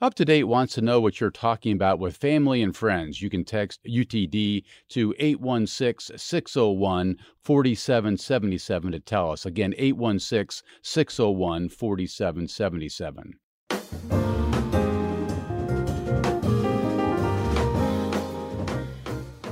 Up to Date wants to know what you're talking about with family and friends. You can text UTD to 816 601 4777 to tell us. Again, 816 601 4777.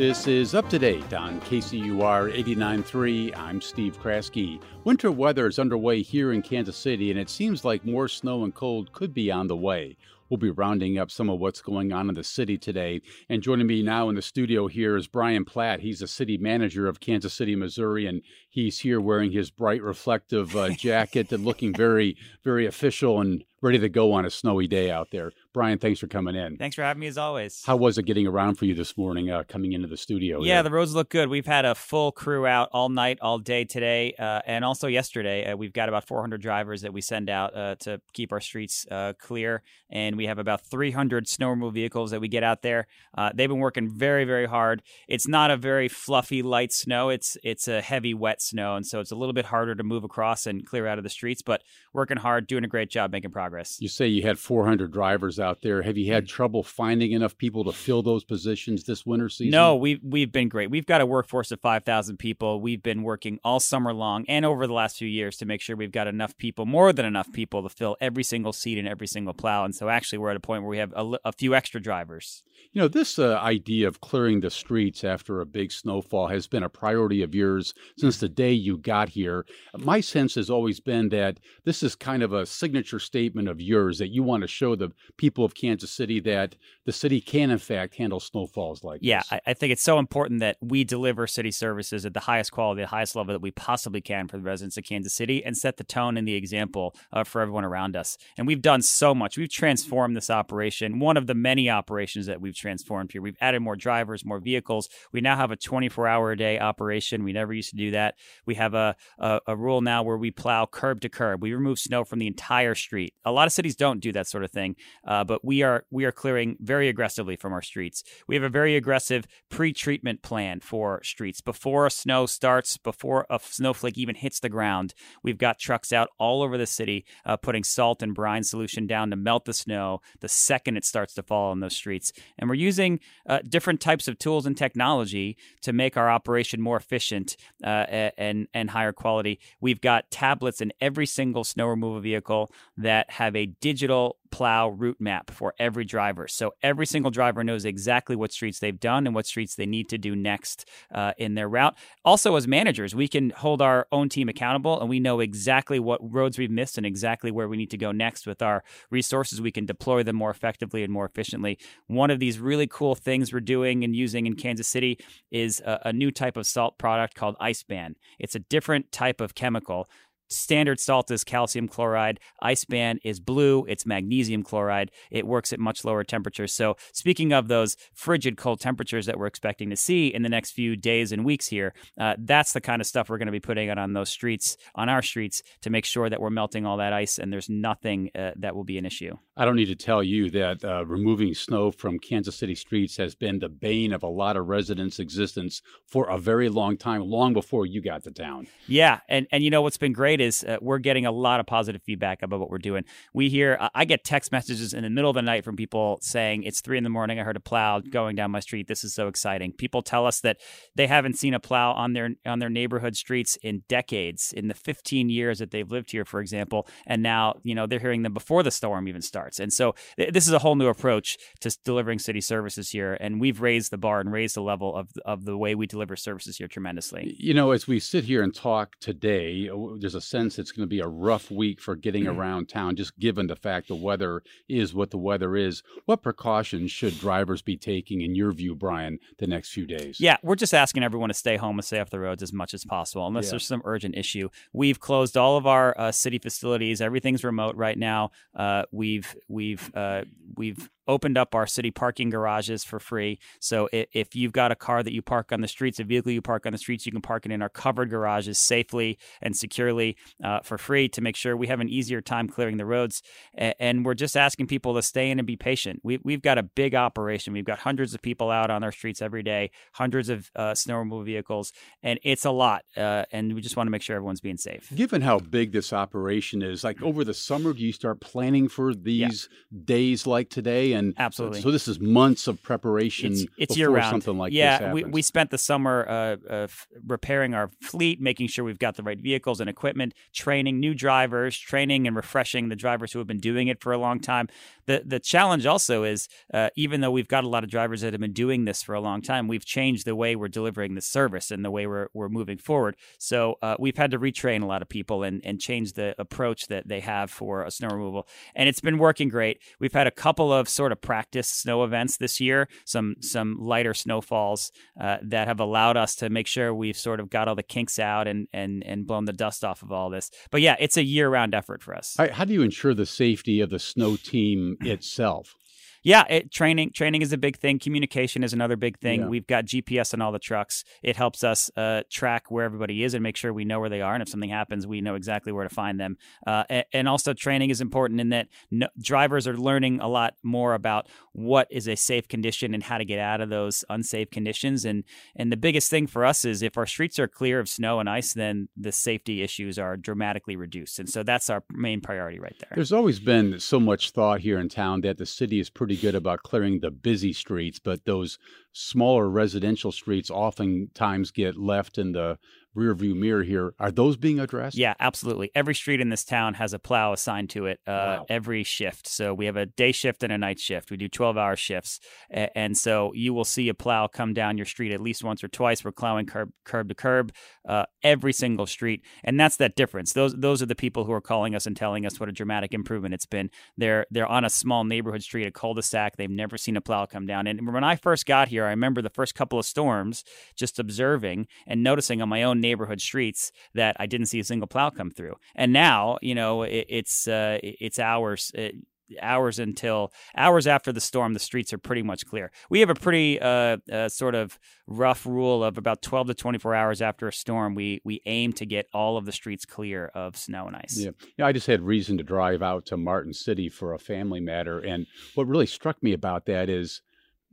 This is up to date on KCUR 89.3. I'm Steve Kraske. Winter weather is underway here in Kansas City, and it seems like more snow and cold could be on the way. We'll be rounding up some of what's going on in the city today. And joining me now in the studio here is Brian Platt. He's the city manager of Kansas City, Missouri, and he's here wearing his bright reflective uh, jacket and looking very, very official and ready to go on a snowy day out there. Brian, thanks for coming in. Thanks for having me as always. How was it getting around for you this morning uh, coming into the studio? Yeah, here? the roads look good. We've had a full crew out all night, all day today, uh, and also yesterday. Uh, we've got about 400 drivers that we send out uh, to keep our streets uh, clear, and we have about 300 snow removal vehicles that we get out there. Uh, they've been working very, very hard. It's not a very fluffy, light snow. It's it's a heavy, wet snow, and so it's a little bit harder to move across and clear out of the streets. But working hard, doing a great job, making progress. You say you had 400 drivers out there. Have you had trouble finding enough people to fill those positions this winter season? No, we've we've been great. We've got a workforce of five thousand people. We've been working all summer long and over the last few years to make sure we've got enough people, more than enough people, to fill every single seat and every single plow. And so, actually, we're at a point where we have a, a few extra drivers. You know, this uh, idea of clearing the streets after a big snowfall has been a priority of yours since the day you got here. My sense has always been that this is kind of a signature statement of yours that you want to show the people of Kansas City that the city can, in fact, handle snowfalls like Yeah, this. I, I think it's so important that we deliver city services at the highest quality, the highest level that we possibly can for the residents of Kansas City and set the tone and the example uh, for everyone around us. And we've done so much. We've transformed this operation, one of the many operations that we've transformed here. We've added more drivers, more vehicles. We now have a 24 hour a day operation. We never used to do that. We have a, a, a rule now where we plow curb to curb. We remove snow from the entire street. A lot of cities don't do that sort of thing, uh, but we are we are clearing very aggressively from our streets. We have a very aggressive pre-treatment plan for streets before snow starts, before a snowflake even hits the ground. We've got trucks out all over the city uh, putting salt and brine solution down to melt the snow the second it starts to fall on those streets. And we're using uh, different types of tools and technology to make our operation more efficient uh, and and higher quality. We've got tablets in every single snow removal vehicle that have a digital plow route map for every driver. So every single driver knows exactly what streets they've done and what streets they need to do next uh, in their route. Also, as managers, we can hold our own team accountable and we know exactly what roads we've missed and exactly where we need to go next with our resources. We can deploy them more effectively and more efficiently. One of these really cool things we're doing and using in Kansas City is a, a new type of salt product called Iceban. It's a different type of chemical standard salt is calcium chloride. Iceban is blue. It's magnesium chloride. It works at much lower temperatures. So, speaking of those frigid cold temperatures that we're expecting to see in the next few days and weeks here, uh, that's the kind of stuff we're going to be putting out on those streets, on our streets, to make sure that we're melting all that ice and there's nothing uh, that will be an issue. I don't need to tell you that uh, removing snow from Kansas City streets has been the bane of a lot of residents' existence for a very long time, long before you got to town. Yeah, and and you know what's been great is uh, we're getting a lot of positive feedback about what we're doing. We hear uh, I get text messages in the middle of the night from people saying it's three in the morning. I heard a plow going down my street. This is so exciting. People tell us that they haven't seen a plow on their on their neighborhood streets in decades, in the 15 years that they've lived here, for example. And now you know they're hearing them before the storm even starts. And so th- this is a whole new approach to delivering city services here, and we've raised the bar and raised the level of of the way we deliver services here tremendously. You know, as we sit here and talk today, uh, there's a sense it's going to be a rough week for getting Mm-hmm. around town, just given the fact the weather is what the weather is. What precautions should drivers be taking, in your view, Brian, the next few days? Yeah, we're just asking everyone to stay home and stay off the roads as much as possible, unless Yeah. there's some urgent issue. We've closed all of our uh, city facilities. Everything's remote right now. Uh, we've we've uh, we've opened up our city parking garages for free. So if, if you've got a car that you park on the streets, a vehicle you park on the streets, you can park it in our covered garages safely and securely uh, for free to make sure we have an easier time clearing the roads. And we're just asking people to stay in and be patient. We, we've got a big operation. We've got hundreds of people out on our streets every day, hundreds of uh, snow removal vehicles, and it's a lot. Uh, and we just want to make sure everyone's being safe. Given how big this operation is, like over the summer, do you start planning for these yeah. days like today? And absolutely. So this is months of preparation. It's, it's year round. Something like yeah, we we spent the summer uh, uh, repairing our fleet, making sure we've got the right vehicles and equipment, training new drivers, training and refreshing the drivers who have been doing it for a long time. The the challenge also is uh, even though we've got a lot of drivers that have been doing this for a long time, we've changed the way we're delivering the service and the way we're we're moving forward. So uh, we've had to retrain a lot of people and and change the approach that they have for a snow removal, and it's been working great. We've had a couple of sort of practice snow events this year, some some lighter snowfalls uh, that have allowed us to make sure we've sort of got all the kinks out and and and blown the dust off of all this. But yeah, it's a year round effort for us. How do you ensure the safety of the snow team itself? Yeah, it, training training is a big thing. Communication is another big thing. Yeah. We've got GPS on all the trucks. It helps us uh, track where everybody is and make sure we know where they are. And if something happens, we know exactly where to find them. Uh, and also, training is important in that no, drivers are learning a lot more about what is a safe condition and how to get out of those unsafe conditions. And and the biggest thing for us is if our streets are clear of snow and ice, then the safety issues are dramatically reduced. And so that's our main priority right there. There's always been so much thought here in town that the city is pretty pretty good about clearing the busy streets, but those smaller residential streets oftentimes get left in the rear view mirror here. Are those being addressed? Yeah, absolutely. Every street in this town has a plow assigned to it uh, wow. every shift. So we have a day shift and a night shift. We do 12 hour shifts. And so you will see a plow come down your street at least once or twice. We're plowing curb, curb to curb uh, every single street. And that's that difference. Those those are the people who are calling us and telling us what a dramatic improvement it's been. They're, they're on a small neighborhood street, a cul de sac. They've never seen a plow come down. And when I first got here, I remember the first couple of storms just observing and noticing on my own neighborhood streets that I didn't see a single plow come through. And now, you know, it, it's uh, it's hours. It, hours until hours after the storm, the streets are pretty much clear. We have a pretty uh, uh, sort of rough rule of about 12 to 24 hours after a storm, we we aim to get all of the streets clear of snow and ice. Yeah, yeah. I just had reason to drive out to Martin City for a family matter, and what really struck me about that is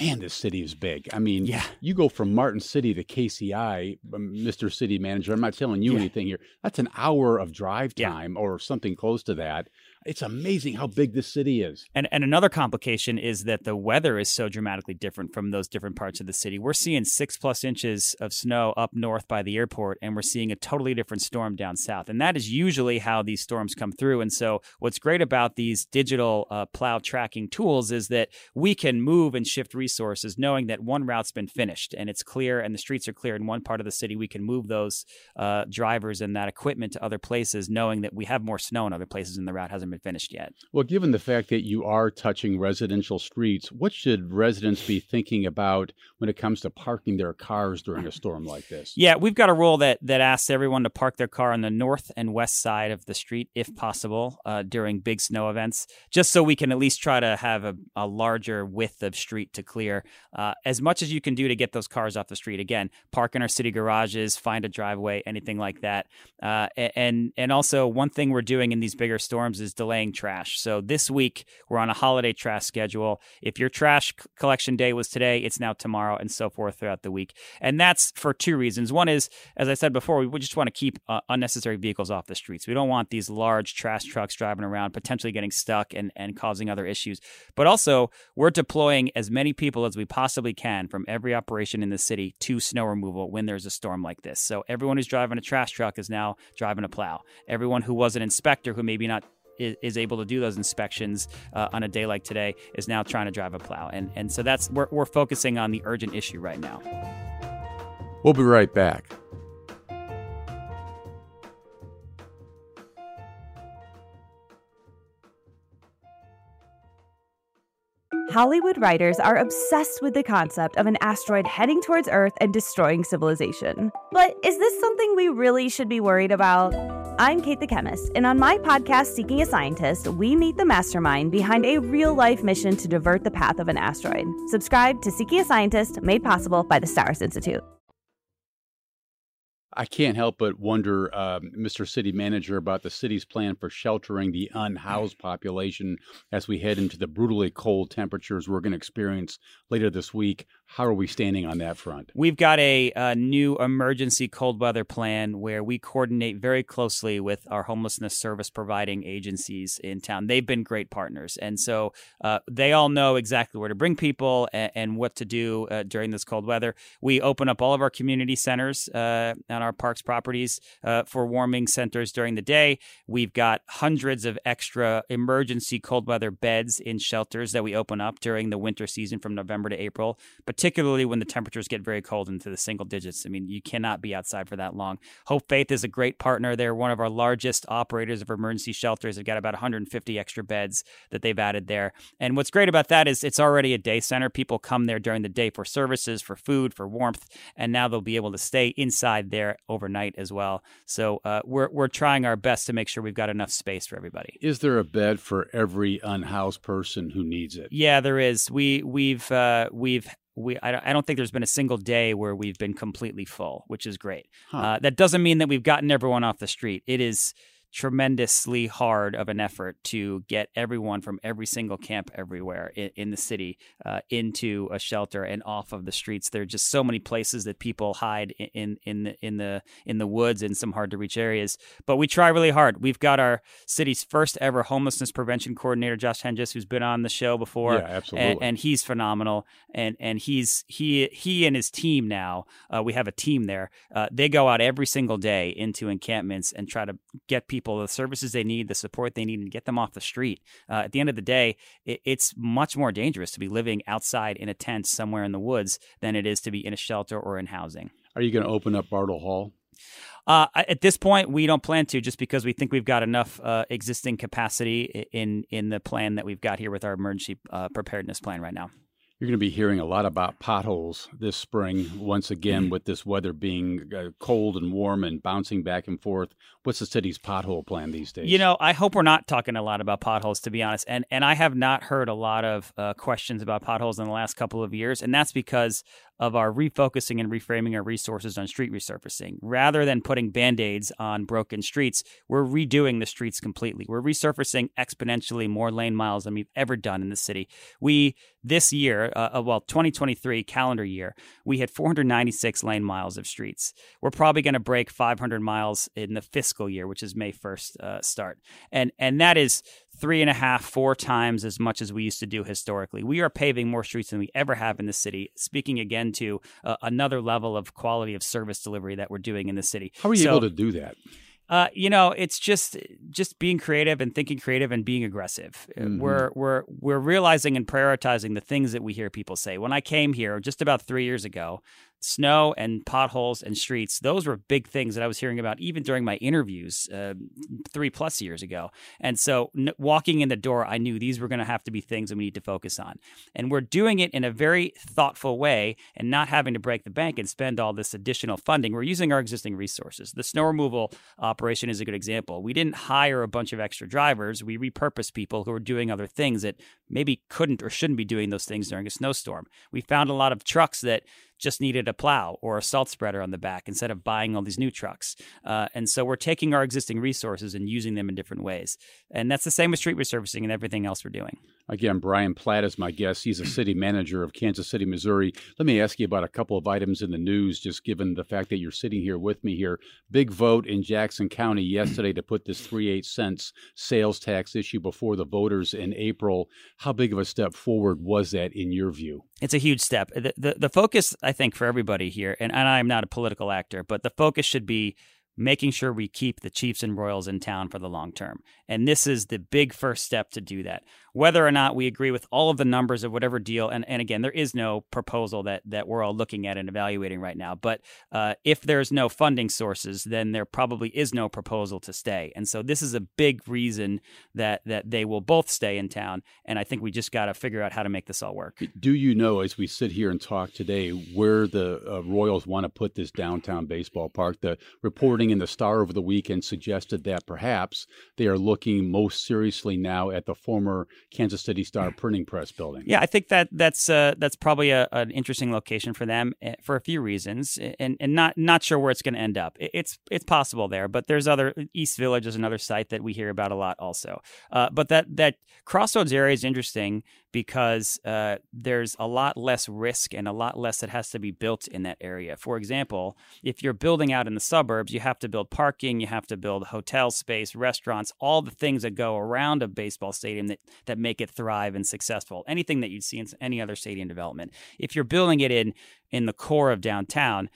man, this city is big. I mean, yeah. you go from Martin City to KCI, Mr. Um, city Manager. I'm not telling you yeah. anything here. That's an hour of drive time yeah. or something close to that. It's amazing how big this city is. And and another complication is that the weather is so dramatically different from those different parts of the city. We're seeing six plus inches of snow up north by the airport, and we're seeing a totally different storm down south. And that is usually how these storms come through. And so, what's great about these digital uh, plow tracking tools is that we can move and shift resources, knowing that one route's been finished and it's clear, and the streets are clear in one part of the city. We can move those uh, drivers and that equipment to other places, knowing that we have more snow in other places and the route hasn't been finished yet. Well, given the fact that you are touching residential streets, what should residents be thinking about when it comes to parking their cars during a storm like this? Yeah, we've got a rule that that asks everyone to park their car on the north and west side of the street, if possible, uh, during big snow events, just so we can at least try to have a, a larger width of street to clear. Uh, as much as you can do to get those cars off the street. Again, park in our city garages, find a driveway, anything like that. Uh, and and also one thing we're doing in these bigger storms is delaying trash. So this week we're on a holiday trash schedule. If your trash collection day was today, it's now tomorrow, and so forth throughout the week. And that's for two reasons. One is, as I said before, we just want to keep uh, unnecessary vehicles off the streets. We don't want these large trash trucks driving around, potentially getting stuck and, and causing other issues. But also, we're deploying as many people as we possibly can from every operation in the city to snow removal when there's a storm like this. So everyone who's driving a trash truck is now driving a plow. Everyone who was an inspector who maybe not is, is able to do those inspections uh, on a day like today is now trying to drive a plow. And, and so that's, we're, we're focusing on the urgent issue right now. We'll be right back. Hollywood writers are obsessed with the concept of an asteroid heading towards Earth and destroying civilization. But is this something we really should be worried about? I'm Kate the Chemist, and on my podcast, Seeking a Scientist, we meet the mastermind behind a real life mission to divert the path of an asteroid. Subscribe to Seeking a Scientist, made possible by the Stars Institute. I can't help but wonder, uh, Mr. City Manager, about the city's plan for sheltering the unhoused population as we head into the brutally cold temperatures we're going to experience later this week. How are we standing on that front? We've got a, a, new emergency cold weather plan where we coordinate very closely with our homelessness service providing agencies in town. They've been great partners. And so uh, they all know exactly where to bring people and, and what to do uh, during this cold weather. We open up all of our community centers uh, on our parks properties uh, for warming centers during the day. We've got hundreds of extra emergency cold weather beds in shelters that we open up during the winter season from November to April, particularly when the temperatures get very cold into the single digits. I mean, you cannot be outside for that long. Hope Faith is a great partner. They're one of our largest operators of emergency shelters. They've got about 150 extra beds that they've added there. And what's great about that is it's already a day center. People come there during the day for services, for food, for warmth, and now they'll be able to stay inside there overnight as well. So uh, we're we're trying our best to make sure we've got enough space for everybody. Is there a bed for every unhoused person who needs it? Yeah, there is. We we've uh, we've we I, don't think there's been a single day where we've been completely full, which is great. Huh. Uh, that doesn't mean that we've gotten everyone off the street. It is tremendously hard of an effort to get everyone from every single camp everywhere in, in the city uh, into a shelter and off of the streets. There are just so many places that people hide in in the in the in the woods in some hard to reach areas. But we try really hard. We've got our city's first ever homelessness prevention coordinator, Josh Henges, who's been on the show before. Yeah, absolutely. And, and he's phenomenal. And and he's he he and his team now. Uh, we have a team there. Uh, they go out every single day into encampments and try to get people people the services they need, the support they need, and get them off the street. Uh, at the end of the day, it, it's much more dangerous to be living outside in a tent somewhere in the woods than it is to be in a shelter or in housing. Are you going to open up Bartle Hall? Uh, at this point, we don't plan to, just because we think we've got enough uh, existing capacity in in the plan that we've got here with our emergency uh, preparedness plan right now. You're going to be hearing a lot about potholes this spring, once again, mm-hmm. with this weather being uh, cold and warm and bouncing back and forth. What's the city's pothole plan these days? You know, I hope we're not talking a lot about potholes, to be honest. And and I have not heard a lot of uh, questions about potholes in the last couple of years, and that's because of our refocusing and reframing our resources on street resurfacing. Rather than putting band aids on broken streets, we're redoing the streets completely. We're resurfacing exponentially more lane miles than we've ever done in the city. We, this year, uh, uh well, 2023 calendar year, we had 496 lane miles of streets. We're probably going to break 500 miles in the fiscal year, which is May 1st uh, start. And, and that is three and a half, four times as much as we used to do historically. We are paving more streets than we ever have in the city. Speaking again to uh, another level of quality of service delivery that we're doing in the city. How are you so, able to do that? Uh, you know, it's just just being creative and thinking creative and being aggressive. Uh, mm-hmm. We're we're we're realizing and prioritizing the things that we hear people say. When I came here just about three years ago, snow and potholes and streets those were big things that i was hearing about even during my interviews uh, three plus years ago. And so n- walking in the door i knew these were going to have to be things that we need to focus on. And we're doing it in a very thoughtful way and not having to break the bank and spend all this additional funding. We're using our existing resources. The snow removal operation is a good example. We didn't hire a bunch of extra drivers. We repurposed people who were doing other things that maybe couldn't or shouldn't be doing those things during a snowstorm. We found a lot of trucks that just needed a plow or a salt spreader on the back instead of buying all these new trucks. Uh, and so we're taking our existing resources and using them in different ways. And that's the same with street resurfacing and everything else we're doing. Again, Brian Platt is my guest. He's a city manager of Kansas City, Missouri. Let me ask you about a couple of items in the news, just given the fact that you're sitting here with me here. Big vote in Jackson County yesterday to put this 3 8 cents sales tax issue before the voters in April. How big of a step forward was that in your view? It's a huge step. The, the, the focus, I think, for everybody here, and, and I am not a political actor, but the focus should be making sure we keep the Chiefs and Royals in town for the long term. And this is the big first step to do that. Whether or not we agree with all of the numbers of whatever deal, and, and again, there is no proposal that, that we're all looking at and evaluating right now. But uh, if there's no funding sources, then there probably is no proposal to stay. And so this is a big reason that, that they will both stay in town. And I think we just got to figure out how to make this all work. Do you know, as we sit here and talk today, where the uh, Royals want to put this downtown baseball park? The reporting in the Star over the weekend suggested that perhaps they are looking most seriously now at the former Kansas City Star printing press building. Yeah, I think that that's uh, that's probably a, an interesting location for them eh, for a few reasons, and and not not sure where it's going to end up. It's it's possible there, but there's other East Village is another site that we hear about a lot also. Uh, but that that Crossroads area is interesting because uh, there's a lot less risk and a lot less that has to be built in that area. For example, if you're building out in the suburbs, you have to build parking, you have to build hotel space, restaurants, all the things that go around a baseball stadium that, that make it thrive and successful. Anything that you'd see in any other stadium development. If you're building it in in the core of downtown,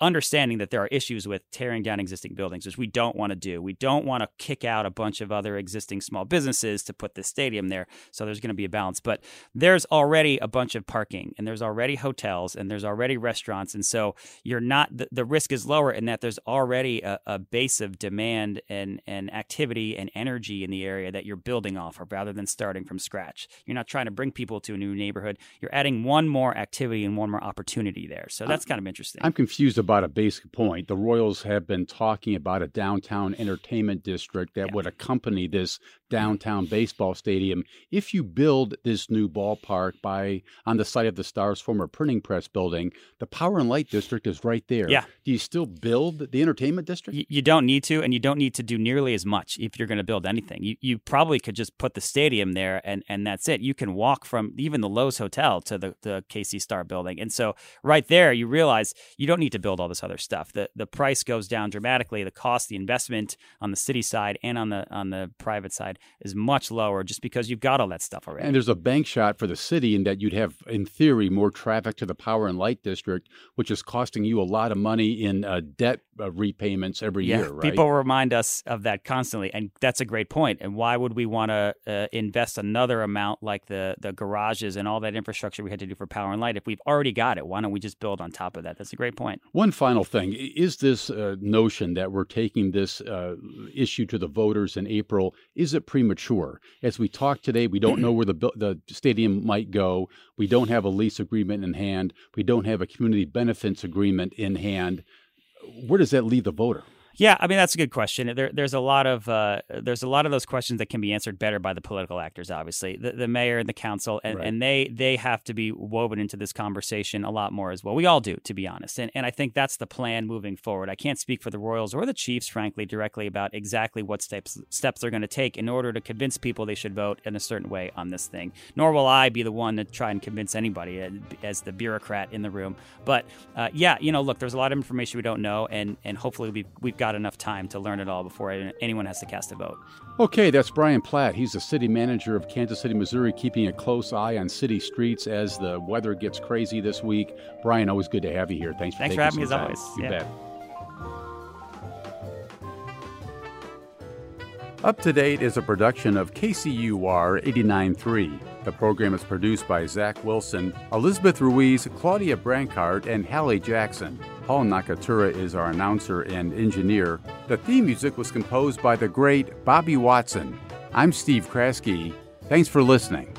understanding that there are issues with tearing down existing buildings, which we don't want to do. We don't want to kick out a bunch of other existing small businesses to put this stadium there. So there's going to be a balance. But there's already a bunch of parking and there's already hotels and there's already restaurants. And so you're not, the, the risk is lower in that there's already a, a, base of demand and, and activity and energy in the area that you're building off of rather than starting from scratch. You're not trying to bring people to a new neighborhood. You're adding one more activity and one more opportunity there. So that's kind of interesting. I'm confused about a basic point. The Royals have been talking about a downtown entertainment district that yeah. would accompany this mm-hmm. downtown baseball stadium. If you build this new ballpark by on the site of the Stars former printing press building, the Power and Light district is right there. Yeah. Do you still build the entertainment district? You, you don't need to, and you don't need to do nearly as much if you're going to build anything. You you probably could just put the stadium there and and that's it. You can walk from even the Loews Hotel to the, the KC Star building. And so right there you realize you don't need to build all this other stuff. The the price goes down dramatically. The cost, the investment on the city side and on the on the private side is much lower just because you've got all that stuff already. And there's a bank shot for the city in that you'd have, in theory, more traffic to the Power and Light District, which is costing you a lot of money in uh, debt uh, repayments every yeah, year, right? People remind us of that constantly, and that's a great point. And why would we want to uh, invest another amount like the the garages and all that infrastructure we had to do for Power and Light if we've already got it? Why don't we just build on top of that? That's a great point. One final thing is this uh, notion that we're taking this uh, issue to the voters in April. Is it premature? As we talk today, we don't know where the the stadium might go. We don't have a lease agreement in hand. We don't have a community benefits agreement in hand. Where does that leave the voter? Yeah, I mean that's a good question. There, there's a lot of uh, there's a lot of those questions that can be answered better by the political actors, obviously, the, the mayor and the council, and, right. and they they have to be woven into this conversation a lot more as well. We all do, to be honest, and and I think that's the plan moving forward. I can't speak for the Royals or the Chiefs, frankly, directly about exactly what steps steps they're going to take in order to convince people they should vote in a certain way on this thing. Nor will I be the one to try and convince anybody uh, as the bureaucrat in the room. But uh, yeah, you know, look, there's a lot of information we don't know, and and hopefully we've we've got got enough time to learn it all before anyone has to cast a vote. Okay, that's Brian Platt. He's the city manager of Kansas City, Missouri, keeping a close eye on city streets as the weather gets crazy this week. Brian, always good to have you here. Thanks for Thanks for having me as always. You yeah. bet. Up to Date is a production of KCUR 89.3. The program is produced by Zach Wilson, Elizabeth Ruiz, Claudia Brancart, and Hallie Jackson. Paul Nakatura is our announcer and engineer. The theme music was composed by the great Bobby Watson. I'm Steve Kraske. Thanks for listening.